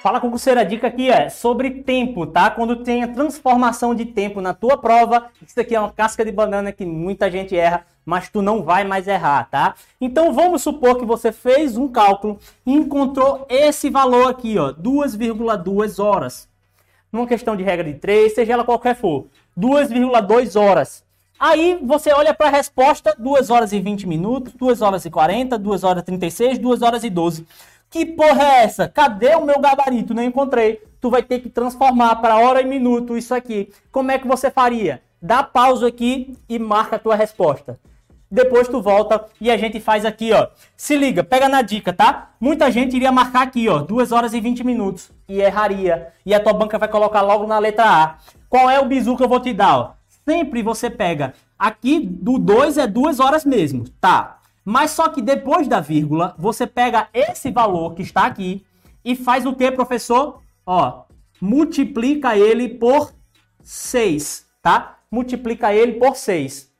Fala concurseira, a dica aqui é sobre tempo, tá? Quando tem a transformação de tempo na tua prova, isso aqui é uma casca de banana que muita gente erra, mas tu não vai mais errar, tá? Então vamos supor que você fez um cálculo e encontrou esse valor aqui, ó, 2,2 horas. Numa questão de regra de 3, seja ela qualquer for, 2,2 horas. Aí você olha para a resposta, 2 horas e 20 minutos, 2 horas e 40, 2 horas e 36, 2 horas e 12. Que porra é essa? Cadê o meu gabarito? Não encontrei. Tu vai ter que transformar para hora e minuto isso aqui. Como é que você faria? Dá pausa aqui e marca a tua resposta. Depois tu volta e a gente faz aqui, ó. Se liga, pega na dica, tá? Muita gente iria marcar aqui, ó, 2 horas e 20 minutos e erraria. E a tua banca vai colocar logo na letra A. Qual é o bizu que eu vou te dar, ó? Sempre você pega aqui do 2 é 2 horas mesmo, tá? Mas só que depois da vírgula, você pega esse valor que está aqui e faz o que, professor? Ó, multiplica ele por 6, tá? Multiplica ele por 6.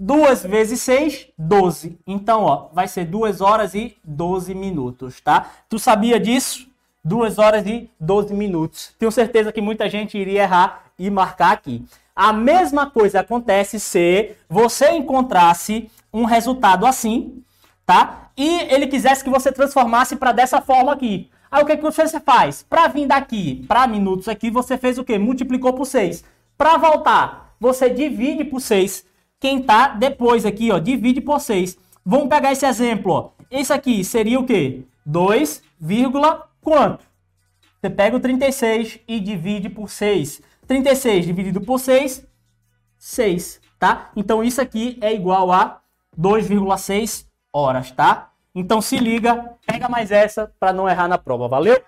2 vezes 6, 12. Então, ó, vai ser 2 horas e 12 minutos, tá? Tu sabia disso? 2 horas e 12 minutos. Tenho certeza que muita gente iria errar e marcar aqui. A mesma coisa acontece se você encontrasse um resultado assim, tá? E ele quisesse que você transformasse para dessa forma aqui. Aí o que, que você faz? Para vir daqui para minutos aqui, você fez o quê? Multiplicou por 6. Para voltar, você divide por 6. Quem tá depois aqui, ó, divide por 6. Vamos pegar esse exemplo, ó. Esse aqui seria o quê? 2, quanto? Você pega o 36 e divide por 6. 36 dividido por 6, 6, tá? Então isso aqui é igual a 2,6 horas, tá? Então se liga, pega mais essa para não errar na prova, valeu?